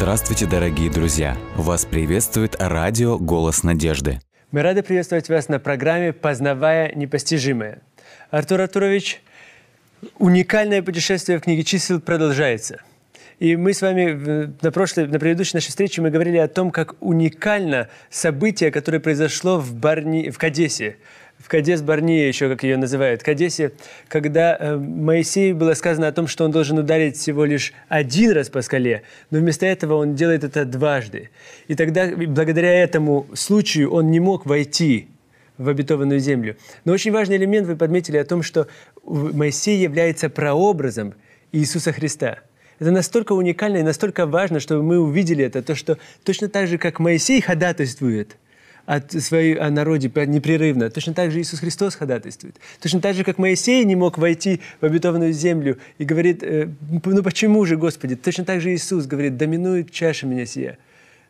Здравствуйте, дорогие друзья! Вас приветствует радио «Голос надежды». Мы рады приветствовать вас на программе «Познавая непостижимое». Артур Артурович, уникальное путешествие в книге чисел продолжается. И мы с вами на, прошлой, на предыдущей нашей встрече мы говорили о том, как уникально событие, которое произошло в, Барни, в Кадесе, в Кадес Барния, еще как ее называют, Кадесе, когда э, Моисею было сказано о том, что он должен ударить всего лишь один раз по скале, но вместо этого он делает это дважды. И тогда, благодаря этому случаю, он не мог войти в обетованную землю. Но очень важный элемент вы подметили о том, что Моисей является прообразом Иисуса Христа. Это настолько уникально и настолько важно, чтобы мы увидели это, то, что точно так же, как Моисей ходатайствует – от своей, о народе непрерывно. Точно так же Иисус Христос ходатайствует. Точно так же, как Моисей не мог войти в обетованную землю и говорит, э, ну почему же, Господи? Точно так же Иисус говорит, доминует чаша меня сия.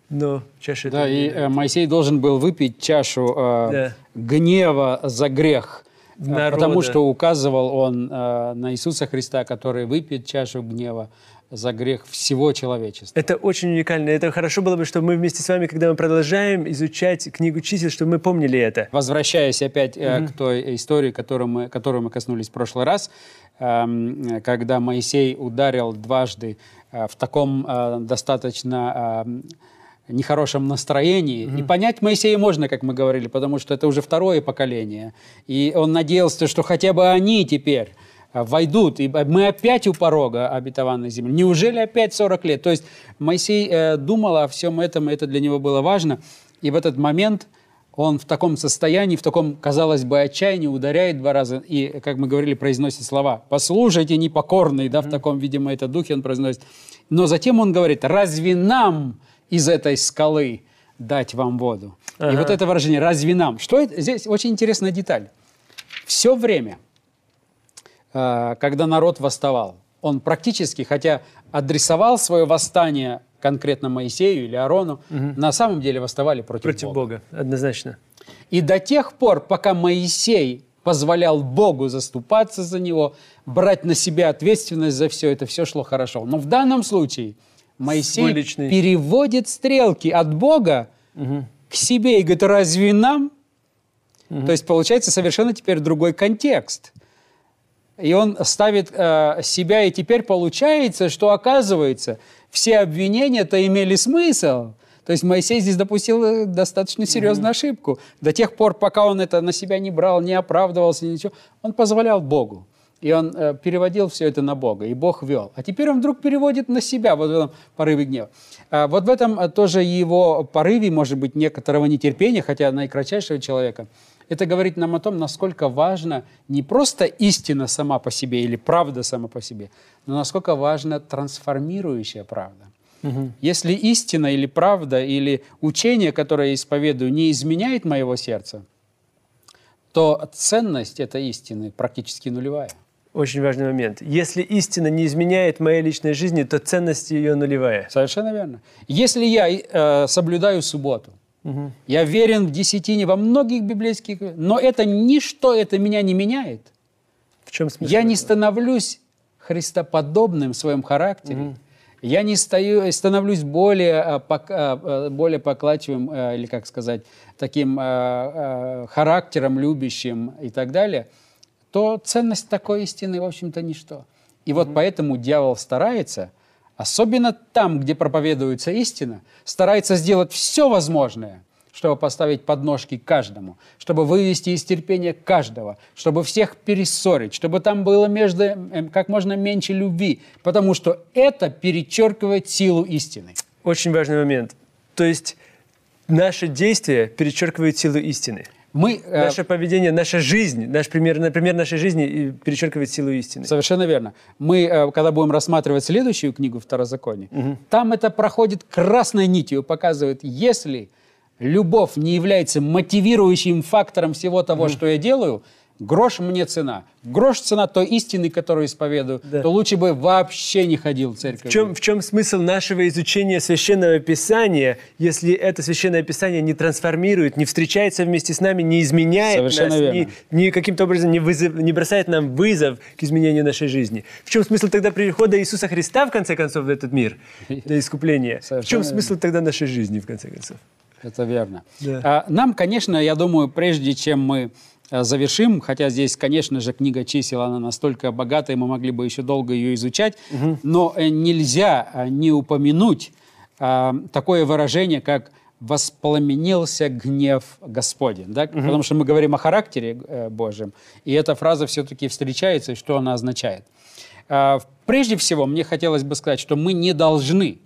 Но чаша... Да, и э, Моисей должен был выпить чашу э, да. гнева за грех. Э, Народа. Потому что указывал он э, на Иисуса Христа, который выпьет чашу гнева за грех всего человечества. Это очень уникально. Это хорошо было бы, чтобы мы вместе с вами, когда мы продолжаем изучать книгу чисел, чтобы мы помнили это. Возвращаясь опять mm-hmm. к той истории, которую мы, которую мы коснулись в прошлый раз, э, когда Моисей ударил дважды э, в таком э, достаточно э, нехорошем настроении. Mm-hmm. И понять Моисея можно, как мы говорили, потому что это уже второе поколение. И он надеялся, что хотя бы они теперь войдут, и мы опять у порога обетованной земли. Неужели опять 40 лет? То есть Моисей э, думал о всем этом, и это для него было важно. И в этот момент он в таком состоянии, в таком, казалось бы, отчаянии ударяет два раза и, как мы говорили, произносит слова «послушайте, непокорный», да, в таком, видимо, это духе он произносит. Но затем он говорит «разве нам из этой скалы дать вам воду?» ага. И вот это выражение «разве нам?» Что это? Здесь очень интересная деталь. Все время – Э, когда народ восставал. Он практически, хотя адресовал свое восстание конкретно Моисею или Аарону, угу. на самом деле восставали против, против Бога. Бога. Однозначно. И до тех пор, пока Моисей позволял Богу заступаться за него, брать на себя ответственность за все это, все шло хорошо. Но в данном случае Моисей личный... переводит стрелки от Бога угу. к себе и говорит, разве нам? Угу. То есть получается совершенно теперь другой контекст – и он ставит э, себя, и теперь получается, что оказывается, все обвинения-то имели смысл. То есть Моисей здесь допустил э, достаточно серьезную mm-hmm. ошибку. До тех пор, пока он это на себя не брал, не оправдывался, ничего, он позволял Богу. И он э, переводил все это на Бога, и Бог вел. А теперь он вдруг переводит на себя, вот в этом порыве гнева. А вот в этом э, тоже его порыве, может быть, некоторого нетерпения, хотя наикратчайшего человека – это говорит нам о том, насколько важна не просто истина сама по себе или правда сама по себе, но насколько важна трансформирующая правда. Угу. Если истина или правда или учение, которое я исповедую, не изменяет моего сердца, то ценность этой истины практически нулевая. Очень важный момент. Если истина не изменяет моей личной жизни, то ценность ее нулевая. Совершенно верно. Если я э, соблюдаю субботу, Угу. Я верен в десятине во многих библейских... Но это ничто, это меня не меняет. В чем смысл? Я не становлюсь христоподобным в своем характере. Угу. Я не стою, становлюсь более, а, а, более покладчивым, или, как сказать, таким характером любящим и так далее, то ценность такой истины, в общем-то, ничто. И вот поэтому дьявол старается – особенно там, где проповедуется истина, старается сделать все возможное, чтобы поставить подножки каждому, чтобы вывести из терпения каждого, чтобы всех перессорить, чтобы там было между эм, как можно меньше любви, потому что это перечеркивает силу истины. Очень важный момент. То есть наше действие перечеркивает силу истины. Мы, э, Наше поведение, наша жизнь, наш пример, например, нашей жизни перечеркивает силу истины. Совершенно верно. Мы, э, когда будем рассматривать следующую книгу Второзакония, угу. там это проходит красной нитью, показывает, если любовь не является мотивирующим фактором всего того, угу. что я делаю, грош мне цена. Грош цена той истины, которую исповедую, да. то лучше бы вообще не ходил в церковь. В чем, в чем смысл нашего изучения Священного Писания, если это Священное Писание не трансформирует, не встречается вместе с нами, не изменяет Совершенно нас, верно. не, не каким-то образом не, вызов, не бросает нам вызов к изменению нашей жизни? В чем смысл тогда прихода Иисуса Христа, в конце концов, в этот мир, для искупления? Совершенно в чем смысл тогда нашей жизни, в конце концов? Это верно. Да. А, нам, конечно, я думаю, прежде чем мы завершим, хотя здесь, конечно же, книга чисел, она настолько богатая, мы могли бы еще долго ее изучать, угу. но э, нельзя э, не упомянуть а, такое выражение, как «воспламенился гнев Господень», да? угу. потому что мы говорим о характере Божьем, и эта фраза все-таки встречается, и что она означает. А, прежде всего, мне хотелось бы сказать, что мы не должны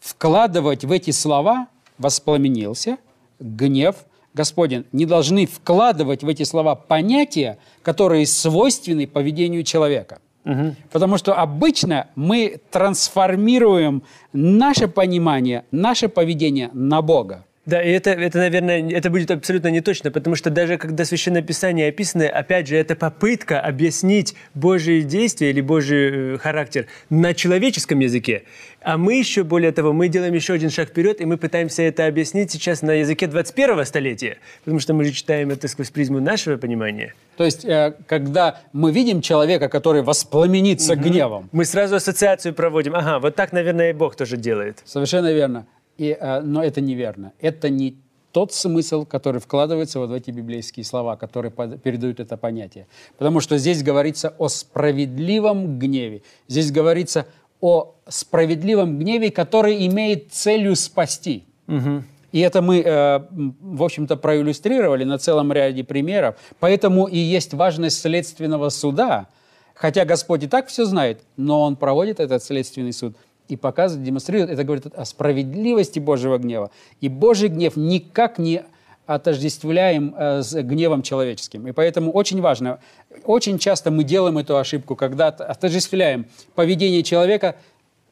вкладывать в эти слова «воспламенился», «гнев», Господень, не должны вкладывать в эти слова понятия, которые свойственны поведению человека. Угу. Потому что обычно мы трансформируем наше понимание, наше поведение на Бога. Да, и это, это, наверное, это будет абсолютно не точно, потому что даже когда Священное Писание описано, опять же, это попытка объяснить Божие действия или Божий э, характер на человеческом языке. А мы еще, более того, мы делаем еще один шаг вперед, и мы пытаемся это объяснить сейчас на языке 21 столетия, потому что мы же читаем это сквозь призму нашего понимания. То есть, э, когда мы видим человека, который воспламенится угу. гневом... Мы сразу ассоциацию проводим. Ага, вот так, наверное, и Бог тоже делает. Совершенно верно. И, э, но это неверно. Это не тот смысл, который вкладывается вот в эти библейские слова, которые передают это понятие. Потому что здесь говорится о справедливом гневе. Здесь говорится о справедливом гневе, который имеет целью спасти. Угу. И это мы, э, в общем-то, проиллюстрировали на целом ряде примеров. Поэтому и есть важность следственного суда. Хотя Господь и так все знает, но Он проводит этот следственный суд – и показывает, демонстрирует, это говорит о справедливости Божьего гнева. И Божий гнев никак не отождествляем э, с гневом человеческим. И поэтому очень важно, очень часто мы делаем эту ошибку, когда отождествляем поведение человека,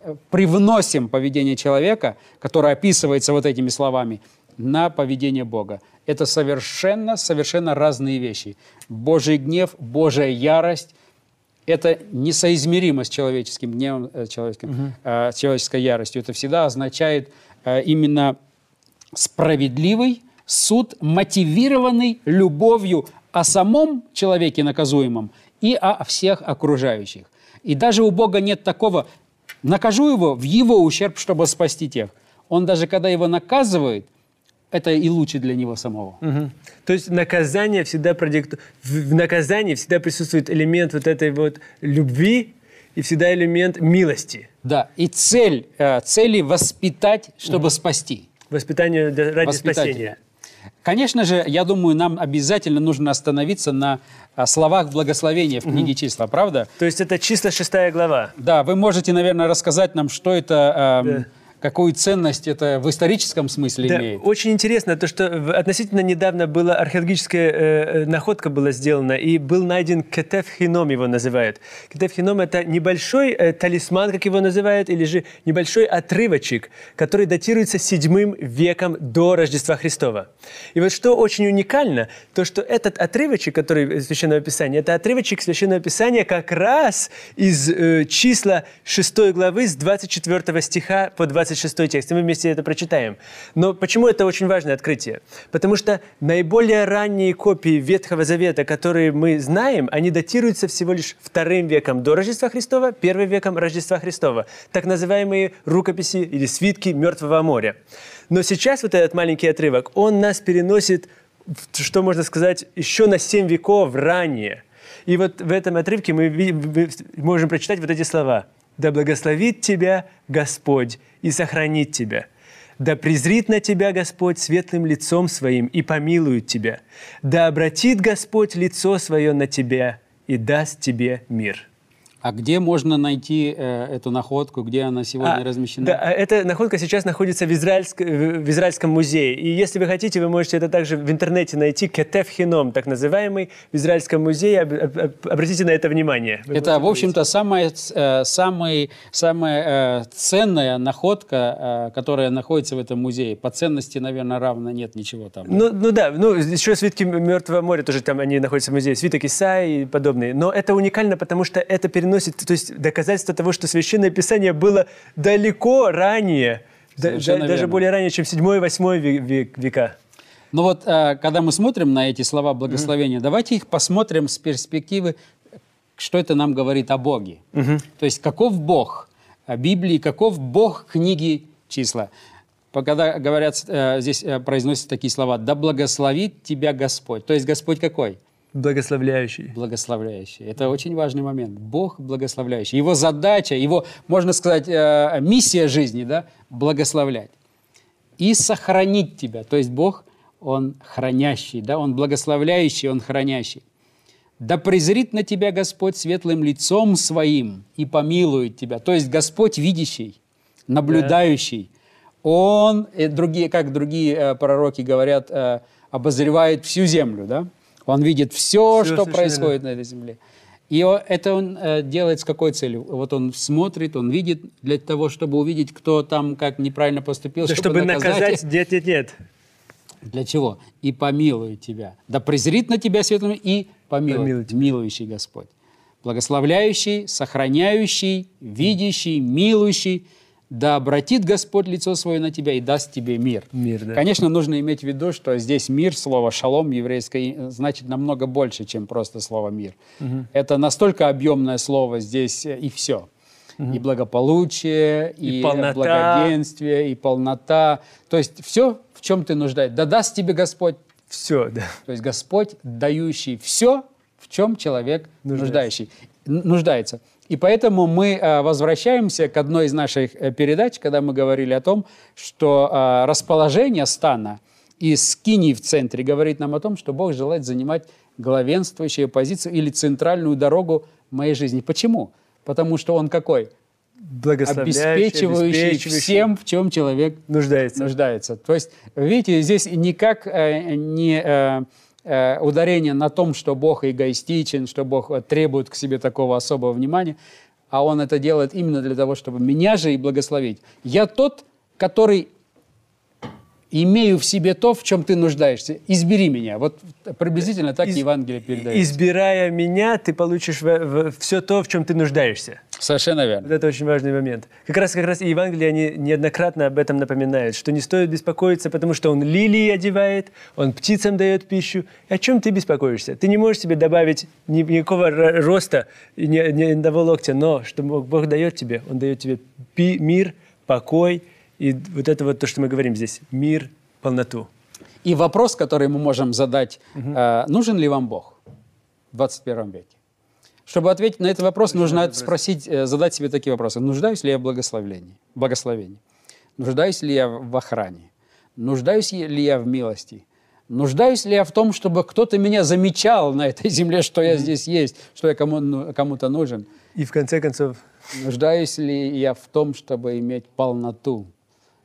э, привносим поведение человека, которое описывается вот этими словами, на поведение Бога. Это совершенно, совершенно разные вещи. Божий гнев, Божья ярость – это несоизмеримо с человеческим гневом, э, человеческим, угу. э, человеческой яростью. Это всегда означает э, именно справедливый суд, мотивированный любовью о самом человеке наказуемом и о всех окружающих. И даже у Бога нет такого «накажу его в его ущерб, чтобы спасти тех». Он даже когда его наказывает – это и лучше для него самого. Угу. То есть наказание всегда продикту... в наказании всегда присутствует элемент вот этой вот любви и всегда элемент милости. Да, и цель, э, цели воспитать, чтобы угу. спасти. Воспитание ради спасения. Конечно же, я думаю, нам обязательно нужно остановиться на а, словах благословения в книге угу. числа, правда? То есть это числа шестая глава. Да, вы можете, наверное, рассказать нам, что это... Э, да какую ценность это в историческом смысле да, имеет. Очень интересно то, что относительно недавно была археологическая э, э, находка была сделана, и был найден кетеф хином, его называют. Кетеф хином – это небольшой э, талисман, как его называют, или же небольшой отрывочек, который датируется седьмым веком до Рождества Христова. И вот что очень уникально, то, что этот отрывочек, который из Священного Писания, это отрывочек Священного Писания как раз из э, числа 6 главы с 24 стиха по 20 26 текст, и мы вместе это прочитаем. Но почему это очень важное открытие? Потому что наиболее ранние копии Ветхого Завета, которые мы знаем, они датируются всего лишь вторым веком до Рождества Христова, первым веком Рождества Христова. Так называемые рукописи или свитки Мертвого моря. Но сейчас вот этот маленький отрывок, он нас переносит, что можно сказать, еще на 7 веков ранее. И вот в этом отрывке мы можем прочитать вот эти слова – да благословит тебя Господь и сохранит тебя. Да презрит на тебя Господь светлым лицом своим и помилует тебя. Да обратит Господь лицо свое на тебя и даст тебе мир. А где можно найти э, эту находку, где она сегодня а, размещена? Да, эта находка сейчас находится в, израильск, в Израильском музее. И если вы хотите, вы можете это также в интернете найти. Кетев Хином, так называемый, в Израильском музее. Об, об, обратите на это внимание. Вы это, в общем-то, самая, э, самая, самая э, ценная находка, э, которая находится в этом музее. По ценности, наверное, равно нет ничего там. Ну, ну да, ну еще свитки Мертвого моря тоже там они находятся в музее. Свиток Исаи и подобные. Но это уникально, потому что это переносится приносит то есть доказательство того, что Священное Писание было далеко ранее, да, даже верно. более ранее, чем 7-8 века. Ну вот, э, когда мы смотрим на эти слова благословения, mm-hmm. давайте их посмотрим с перспективы, что это нам говорит о Боге. Mm-hmm. То есть, каков Бог Библии, каков Бог книги числа. Когда говорят, э, здесь э, произносятся такие слова, «Да благословит тебя Господь». То есть, Господь какой? Благословляющий. Благословляющий. Это очень важный момент. Бог благословляющий. Его задача, его, можно сказать, э, миссия жизни, да, благословлять. И сохранить тебя. То есть Бог, Он хранящий, да, Он благословляющий, Он хранящий. Да презрит на тебя Господь светлым лицом своим и помилует тебя. То есть Господь видящий, наблюдающий. Да. Он, и другие, как другие э, пророки говорят, э, обозревает всю землю, да? Он видит все, все что происходит на этой земле. И это он э, делает с какой целью? Вот он смотрит, он видит для того, чтобы увидеть, кто там как неправильно поступил, да чтобы, чтобы наказать. Нет, нет, нет. Для чего? И помилует тебя. Да презрит на тебя светлым и помилует. помилует. Милующий Господь. Благословляющий, сохраняющий, видящий, милующий – да обратит Господь лицо свое на тебя и даст тебе мир. Мир, да. Конечно, нужно иметь в виду, что здесь мир, слово шалом еврейское, значит намного больше, чем просто слово мир. Угу. Это настолько объемное слово здесь э, и все. Угу. И благополучие, и, и полнота. благоденствие, и полнота. То есть все, в чем ты нуждаешься. Да даст тебе Господь. Все, да. То есть Господь, дающий все, в чем человек нуждается. нуждающий, нуждается. И поэтому мы э, возвращаемся к одной из наших э, передач, когда мы говорили о том, что э, расположение стана и скини в центре говорит нам о том, что Бог желает занимать главенствующую позицию или центральную дорогу моей жизни. Почему? Потому что Он какой? Обеспечивающий, обеспечивающий всем, в чем человек нуждается. нуждается. То есть, видите, здесь никак не Э, ударение на том, что Бог эгоистичен, что Бог требует к себе такого особого внимания, а Он это делает именно для того, чтобы меня же и благословить. Я тот, который имею в себе то, в чем ты нуждаешься. Избери меня. Вот приблизительно так Из, Евангелие передает. Избирая меня, ты получишь в, в, все то, в чем ты нуждаешься. Совершенно верно. Вот это очень важный момент. Как раз, как раз и Евангелие они неоднократно об этом напоминают, что не стоит беспокоиться, потому что Он лилии одевает, Он птицам дает пищу. И о чем ты беспокоишься? Ты не можешь себе добавить ни, никакого роста, ни, ни одного локтя, но что Бог, дает тебе, Он дает тебе пи, мир, покой, и вот это вот то, что мы говорим здесь, мир, полноту. И вопрос, который мы можем задать, угу. э, нужен ли вам Бог в 21 веке? Чтобы ответить на этот вопрос, Очень нужно вопрос. спросить, э, задать себе такие вопросы. Нуждаюсь ли я в благословении? благословении? Нуждаюсь ли я в охране? Нуждаюсь ли я в милости? Нуждаюсь ли я в том, чтобы кто-то меня замечал на этой земле, что я здесь есть, что я кому, ну, кому-то нужен? И в конце концов... Нуждаюсь ли я в том, чтобы иметь полноту?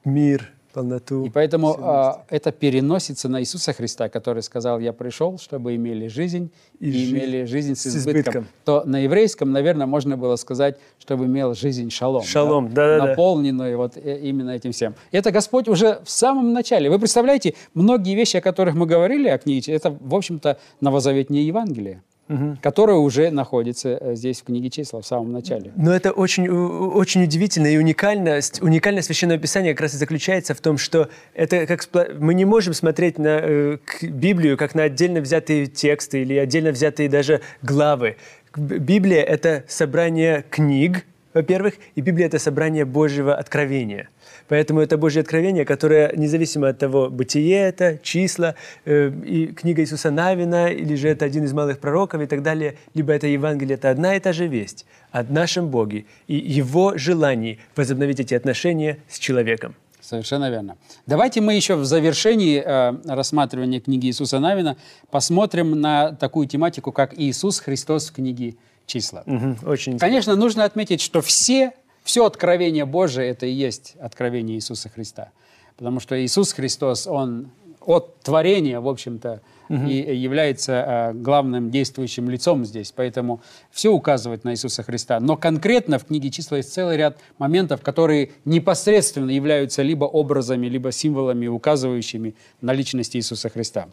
Мир, полноту. И поэтому а, это переносится на Иисуса Христа, который сказал, я пришел, чтобы имели жизнь и, и имели жизнь с избытком. с избытком. То на еврейском, наверное, можно было сказать, чтобы имел жизнь шалом. Шалом, да, да, наполненную вот э, именно этим всем. Это Господь уже в самом начале. Вы представляете, многие вещи, о которых мы говорили о книге, это, в общем-то, новозаветнее Евангелие угу. которая уже находится э, здесь в книге числа в самом начале. Но это очень, очень удивительно и уникальность. Уникальность Священного Писания как раз и заключается в том, что это как мы не можем смотреть на э, Библию как на отдельно взятые тексты или отдельно взятые даже главы. Библия — это собрание книг, во-первых, и Библия — это собрание Божьего откровения. Поэтому это Божье откровение, которое независимо от того, бытие это, числа, э, и книга Иисуса Навина, или же это один из малых пророков и так далее, либо это Евангелие, это одна и та же весть о нашем Боге и Его желании возобновить эти отношения с человеком. Совершенно верно. Давайте мы еще в завершении э, рассматривания книги Иисуса Навина посмотрим на такую тематику, как Иисус Христос в книге числа. Угу, очень Конечно, нужно отметить, что все, все откровение Божие – это и есть откровение Иисуса Христа. Потому что Иисус Христос, Он от творения, в общем-то, угу. и является а, главным действующим лицом здесь. Поэтому все указывает на Иисуса Христа. Но конкретно в книге числа есть целый ряд моментов, которые непосредственно являются либо образами, либо символами, указывающими на личность Иисуса Христа.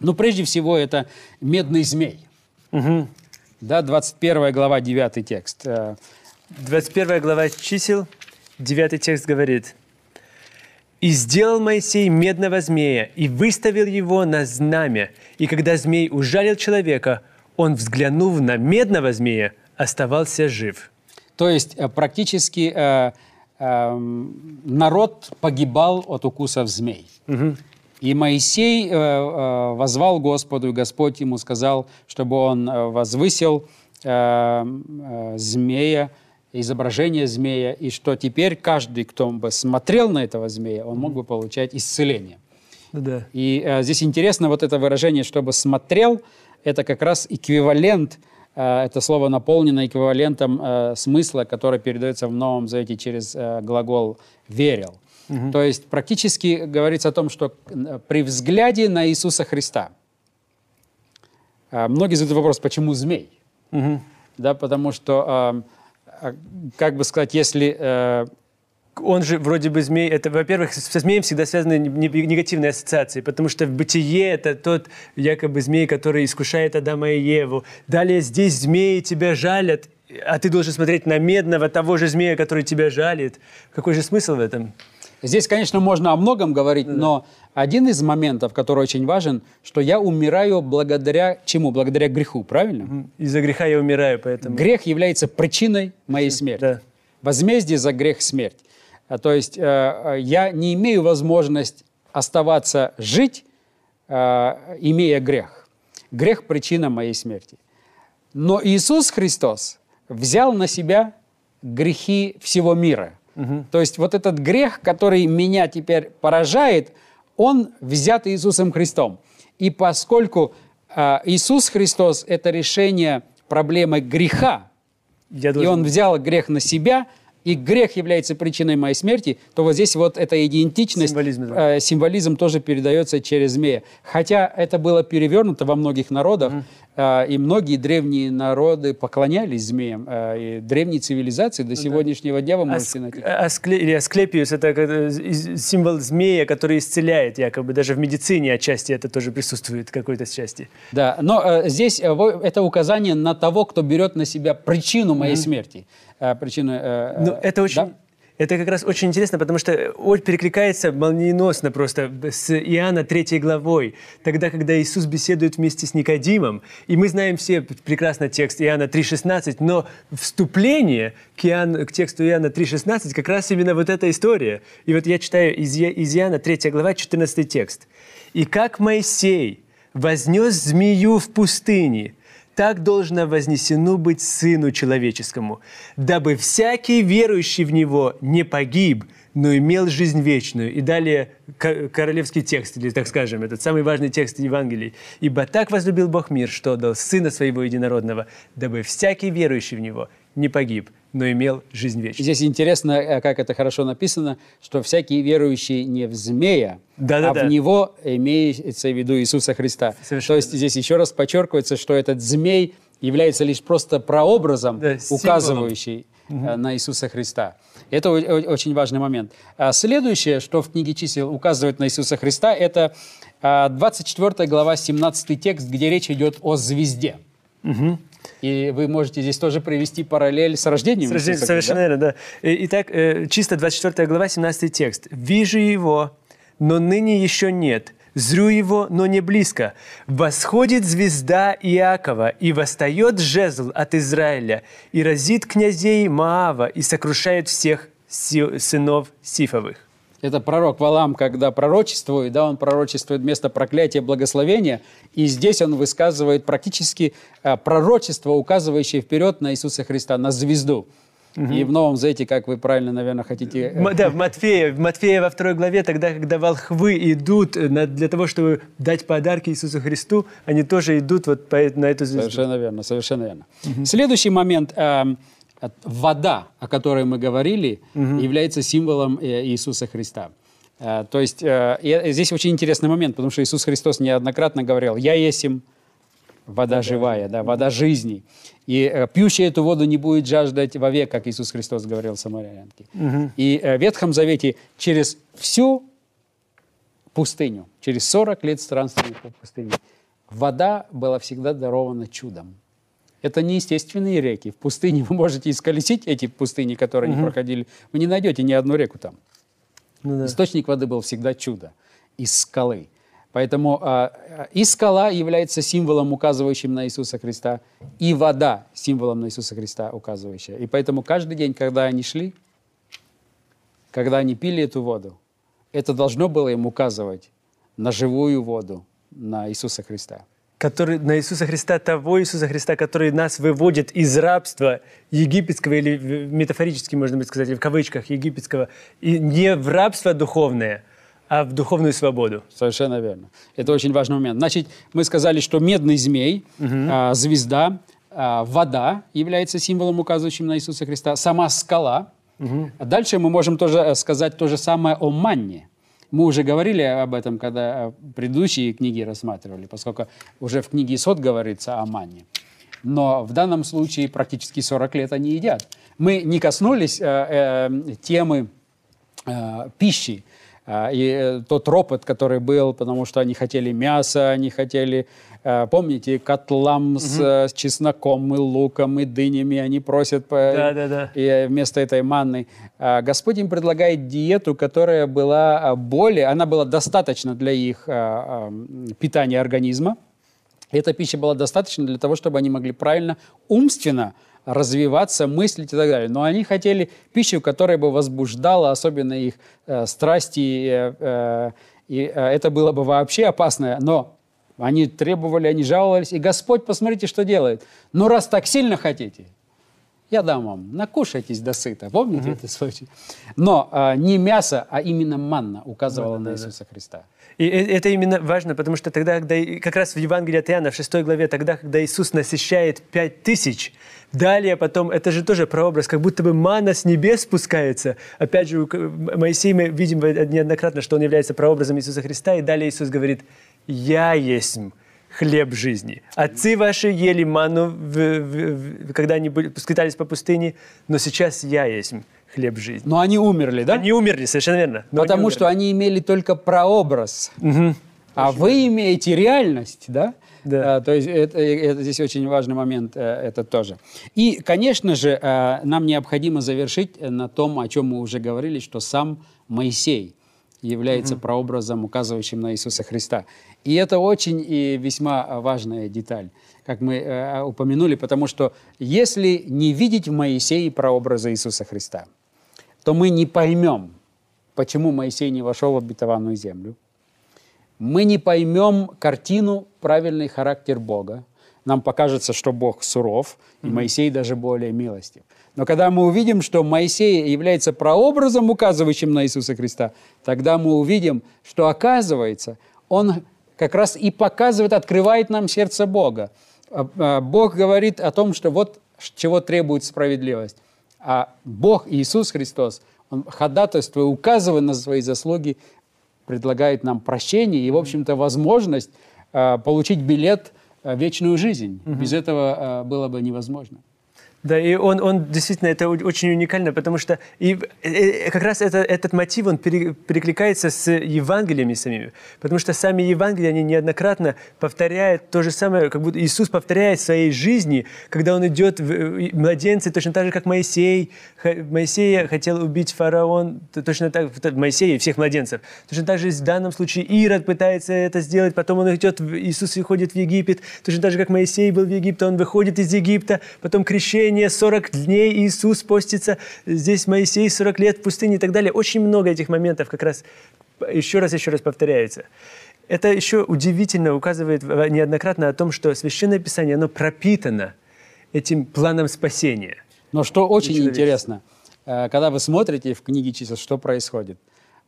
Но прежде всего это медный змей. Угу. Да, 21 глава, 9 текст. 21 э, глава чисел, 9 текст говорит. «И сделал Моисей медного змея, и выставил его на знамя. И когда змей ужалил человека, он, взглянув на медного змея, оставался жив». То есть э, практически э, э, народ погибал от укусов змей. Угу. И Моисей э, э, возвал Господу, и Господь ему сказал, чтобы он э, возвысил змея, изображение змея, и что теперь каждый, кто бы смотрел на этого змея, он мог бы получать исцеление. Да. И э, здесь интересно вот это выражение, чтобы смотрел, это как раз эквивалент, э, это слово наполнено эквивалентом э, смысла, который передается в Новом Завете через э, глагол «верил». Угу. То есть практически говорится о том, что э, при взгляде на Иисуса Христа, а, многие задают вопрос, почему змей? Угу. Да, потому что, а, как бы сказать, если э, он же вроде бы змей, это, во-первых, со змеем всегда связаны негативные ассоциации, потому что в бытие это тот якобы змей, который искушает Адама и Еву. Далее здесь змеи тебя жалят, а ты должен смотреть на медного того же змея, который тебя жалит. Какой же смысл в этом? Здесь, конечно, можно о многом говорить, да. но один из моментов, который очень важен, что я умираю благодаря чему? Благодаря греху, правильно? Из-за греха я умираю, поэтому... Грех является причиной моей смерти. Да. Возмездие за грех – смерть. А, то есть э, э, я не имею возможность оставаться жить, э, имея грех. Грех – причина моей смерти. Но Иисус Христос взял на себя грехи всего мира – Угу. То есть вот этот грех, который меня теперь поражает, он взят Иисусом Христом. И поскольку э, Иисус Христос – это решение проблемы греха, Я должен... и Он взял грех на себя – и грех является причиной моей смерти, то вот здесь вот эта идентичность, символизм, да. э, символизм тоже передается через змея. Хотя это было перевернуто во многих народах, mm э, и многие древние народы поклонялись змеям. Э, и древние цивилизации до ну, сегодняшнего дня вы можете найти. Аскле... Или Асклепиус – это символ змея, который исцеляет якобы. Даже в медицине отчасти это тоже присутствует какой-то части. Да, но э, здесь э, это указание на того, кто берет на себя причину моей mm смерти. Э, причину... Э, ну, это очень... Да? Это как раз очень интересно, потому что перекликается молниеносно просто с Иоанна 3 главой, тогда, когда Иисус беседует вместе с Никодимом. И мы знаем все прекрасно текст Иоанна 3,16, но вступление к, Иоанн, к тексту Иоанна 3,16 как раз именно вот эта история. И вот я читаю из, из Иоанна 3 глава 14 текст. «И как Моисей вознес змею в пустыне, так должно вознесено быть Сыну Человеческому, дабы всякий верующий в Него не погиб, но имел жизнь вечную. И далее королевский текст, или так скажем, этот самый важный текст Евангелий. «Ибо так возлюбил Бог мир, что дал Сына Своего Единородного, дабы всякий верующий в Него не погиб, но имел жизнь вечную. Здесь интересно, э, как это хорошо написано, что всякий верующий не в змея, да, да, а да. в него имеется в виду Иисуса Христа. Совершенно. То есть здесь еще раз подчеркивается, что этот змей является лишь просто прообразом, да, указывающий угу. на Иисуса Христа. Это очень важный момент. А следующее, что в книге чисел указывает на Иисуса Христа, это 24 а, глава, 17 текст, где речь идет о звезде. Угу. И вы можете здесь тоже провести параллель с рождением. С рождением, Иисуса, совершенно верно, да. Итак, э, чисто 24 глава, 17 текст. «Вижу его, но ныне еще нет. Зрю его, но не близко. Восходит звезда Иакова, и восстает жезл от Израиля, и разит князей Маава, и сокрушает всех сынов Сифовых». Это пророк Валам, когда пророчествует, да, он пророчествует вместо проклятия благословения, и здесь он высказывает практически э, пророчество, указывающее вперед на Иисуса Христа, на звезду. И в Новом Завете, как вы правильно, наверное, хотите... М- Да, в Матфея, в Матфея во второй главе, тогда, когда волхвы идут на- для того, чтобы дать подарки Иисусу Христу, они тоже идут вот по, на эту звезду. Совершенно верно, совершенно верно. Следующий момент. эм, вода, о которой мы говорили, является символом э, Иисуса Христа. Э, То есть э, и здесь очень интересный момент, потому что Иисус Христос неоднократно говорил, «Я есим вода живая, да, вода жизни. И пьющий эту воду не будет жаждать вовек, как Иисус Христос говорил самарянке. И э, в Ветхом Завете через всю пустыню, через 40 лет странствия по пустыне, вода была всегда дарована чудом. Это не естественные реки. В пустыне вы можете исколесить эти пустыни, которые не проходили. Вы не найдете ни одну реку там. Ну да. Источник воды был всегда чудо из скалы. Поэтому а, и скала является символом, указывающим на Иисуса Христа, и вода символом на Иисуса Христа, указывающая. И поэтому каждый день, когда они шли, когда они пили эту воду, это должно было им указывать на живую воду, на Иисуса Христа. Который на Иисуса Христа, того Иисуса Христа, который нас выводит из рабства египетского, или в- метафорически, можно бы сказать, или в кавычках египетского, и не в рабство духовное, а в духовную свободу. Совершенно верно. Это очень важный момент. Значит, мы сказали, что медный змей, а, звезда, а, вода является символом, указывающим на Иисуса Христа, сама скала. А Дальше мы можем тоже э, сказать то же самое о манне. Мы уже говорили об этом, когда э, предыдущие книги рассматривали, поскольку уже в книге Исход говорится о манне. Но в данном случае практически 40 лет они едят. Мы не коснулись э, э, темы э, пищи. А, И э, тот ропот, который был, потому что они хотели мяса, они хотели, э, помните, котлам с, э, с чесноком и луком и дынями, они просят по- Да-да-да. и э, вместо этой манны. А, Господь им предлагает диету, которая была а, более, она была достаточна для их питания организма. Эта пища была достаточна для того, чтобы они могли правильно, умственно развиваться, мыслить и так далее. Но они хотели пищу, которая бы возбуждала особенно их э, страсти, э, э, и э, это было бы вообще опасно. Но они требовали, они жаловались, и Господь, посмотрите, что делает. Ну, раз так сильно хотите, я дам вам, накушайтесь до сыта. Помните это случай? Но а, не мясо, а именно манна указывала на Иисуса Христа. И э- это именно важно, потому что тогда, когда как раз в Евангелии от Иоанна, в 6 главе, тогда, когда Иисус насыщает пять тысяч, далее потом, это же тоже прообраз, как будто бы мана с небес спускается. Опять же, Моисей мы видим неоднократно, что он является прообразом Иисуса Христа, и далее Иисус говорит, «Я есть хлеб жизни. Отцы ваши ели ману, в- в- в- когда они скитались по пустыне, но сейчас я есть хлеб жизни». Но они умерли, да? Они умерли, совершенно верно. но они Потому умерли. что они имели только прообраз. А вы имеете реальность, да? Да. А, то есть это, это здесь очень важный момент, э, это тоже. И, конечно же, э, нам необходимо завершить э, на том, о чем мы уже говорили, что сам Моисей является прообразом, указывающим на Иисуса Христа. И это очень и весьма важная деталь, как мы э, упомянули, потому что если не видеть в Моисее прообраза Иисуса Христа, то мы не поймем, почему Моисей не вошел в обетованную землю. Мы не поймем картину, правильный характер Бога. Нам покажется, что Бог суров, и Моисей даже более милостив. Но когда мы увидим, что Моисей является прообразом, указывающим на Иисуса Христа, тогда мы увидим, что оказывается, он как раз и показывает, открывает нам сердце Бога. А, а, Бог говорит о том, что вот чего требует справедливость. А Бог, Иисус Христос, Он ходатайствуя, указывая на свои заслуги, предлагает нам прощение и, в общем-то, возможность э, получить билет э, в вечную жизнь. Без этого э, было бы невозможно. Да, и он, он действительно, это очень уникально, потому что и, э, э, как раз это, этот мотив, он пере- перекликается с Евангелиями самими, потому что сами Евангелия, они неоднократно повторяют то же самое, как будто Иисус повторяет в своей жизни, когда он идет, в, младенцы, точно так же, как Моисей, Моисея хотел убить фараон, точно так, Моисея и всех младенцев, точно так же в данном случае Ирод пытается это сделать, потом он идет, Иисус выходит в Египет, точно так же, как Моисей был в Египте, он выходит из Египта, потом крещение, 40 дней Иисус постится, здесь Моисей 40 лет в пустыне и так далее. Очень много этих моментов как раз еще раз, еще раз повторяются. Это еще удивительно указывает в- неоднократно о том, что Священное Писание, оно пропитано этим планом спасения. Но что очень интересно, э, когда вы смотрите в книге чисел, что происходит?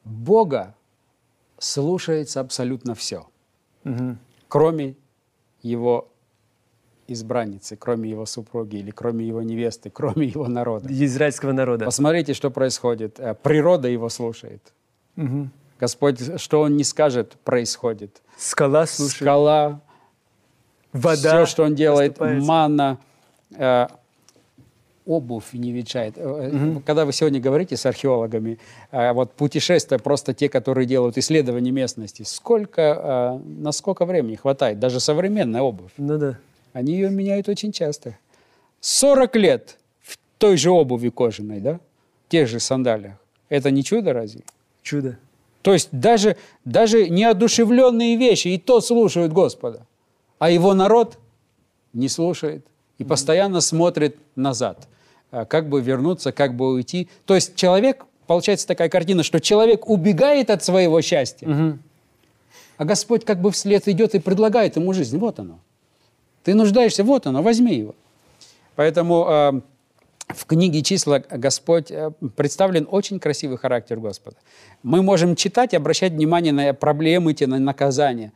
Бога слушается абсолютно все, угу. кроме его избранницы, кроме его супруги или кроме его невесты, кроме его народа. Израильского народа. Посмотрите, что происходит. Э, природа его слушает. Угу. Господь, что он не скажет, происходит. Скала слушает. Скала, вода. Все, что он делает, манна, э, обувь не ветшает. Угу. Когда вы сегодня говорите с археологами, э, вот путешествия, просто те, которые делают исследования местности, сколько, э, на сколько времени хватает? Даже современная обувь. Ну да. Они ее меняют очень часто. 40 лет в той же обуви кожаной, да? В тех же сандалиях. Это не чудо разве? Чудо. То есть даже, даже неодушевленные вещи и то слушают Господа. А его народ не слушает и постоянно смотрит назад. А, как бы вернуться, как бы уйти. То есть человек, получается такая картина, что человек убегает от своего счастья, угу. а Господь как бы вслед идет и предлагает ему жизнь. Вот оно. Ты нуждаешься, вот оно, возьми его. Поэтому э, в книге «Числа» Господь э, представлен очень красивый характер Господа. Мы можем читать, обращать внимание на проблемы, те, на наказания,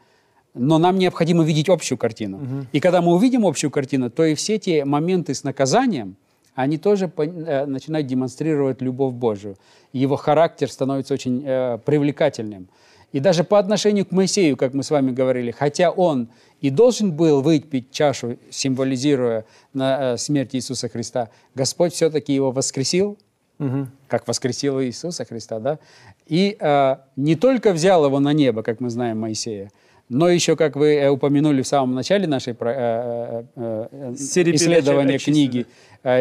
но нам необходимо видеть общую картину. Угу. И когда мы увидим общую картину, то и все те моменты с наказанием – они тоже э, начинают демонстрировать любовь Божию. Его характер становится очень э, привлекательным. И даже по отношению к Моисею, как мы с вами говорили, хотя он и должен был выпить чашу, символизируя на, э, смерть Иисуса Христа, Господь все-таки его воскресил, угу. как воскресил Иисуса Христа, да? И э, не только взял его на небо, как мы знаем Моисея, но еще, как вы э, упомянули в самом начале нашей э, э, э исследования книги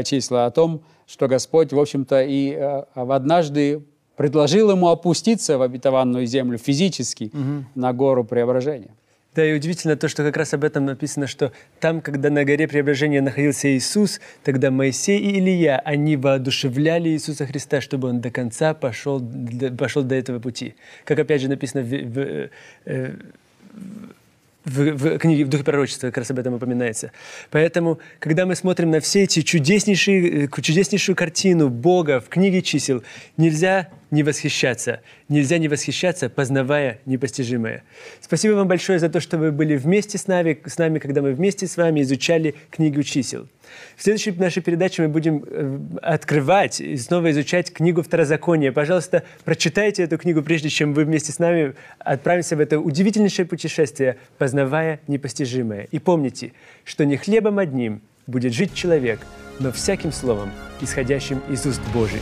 «Числа», о том, что Господь, в общем-то, и однажды предложил ему опуститься в обетованную землю физически угу. на гору преображения. Да, и удивительно то, что как раз об этом написано, что там, когда на горе преображения находился Иисус, тогда Моисей и Илья, они воодушевляли Иисуса Христа, чтобы он до конца пошел, пошел до этого пути. Как опять же написано в, в, в в, в книге «В духе пророчества» как раз об этом упоминается. Поэтому, когда мы смотрим на все эти чудеснейшие, э, чудеснейшую картину Бога в книге чисел, нельзя не восхищаться. Нельзя не восхищаться, познавая непостижимое. Спасибо вам большое за то, что вы были вместе с нами, с нами когда мы вместе с вами изучали книгу чисел. В следующей нашей передаче мы будем э, открывать и снова изучать книгу Второзакония. Пожалуйста, прочитайте эту книгу, прежде чем вы вместе с нами отправимся в это удивительнейшее путешествие, познавая непостижимое. И помните, что не хлебом одним будет жить человек, но всяким словом, исходящим из уст Божьих.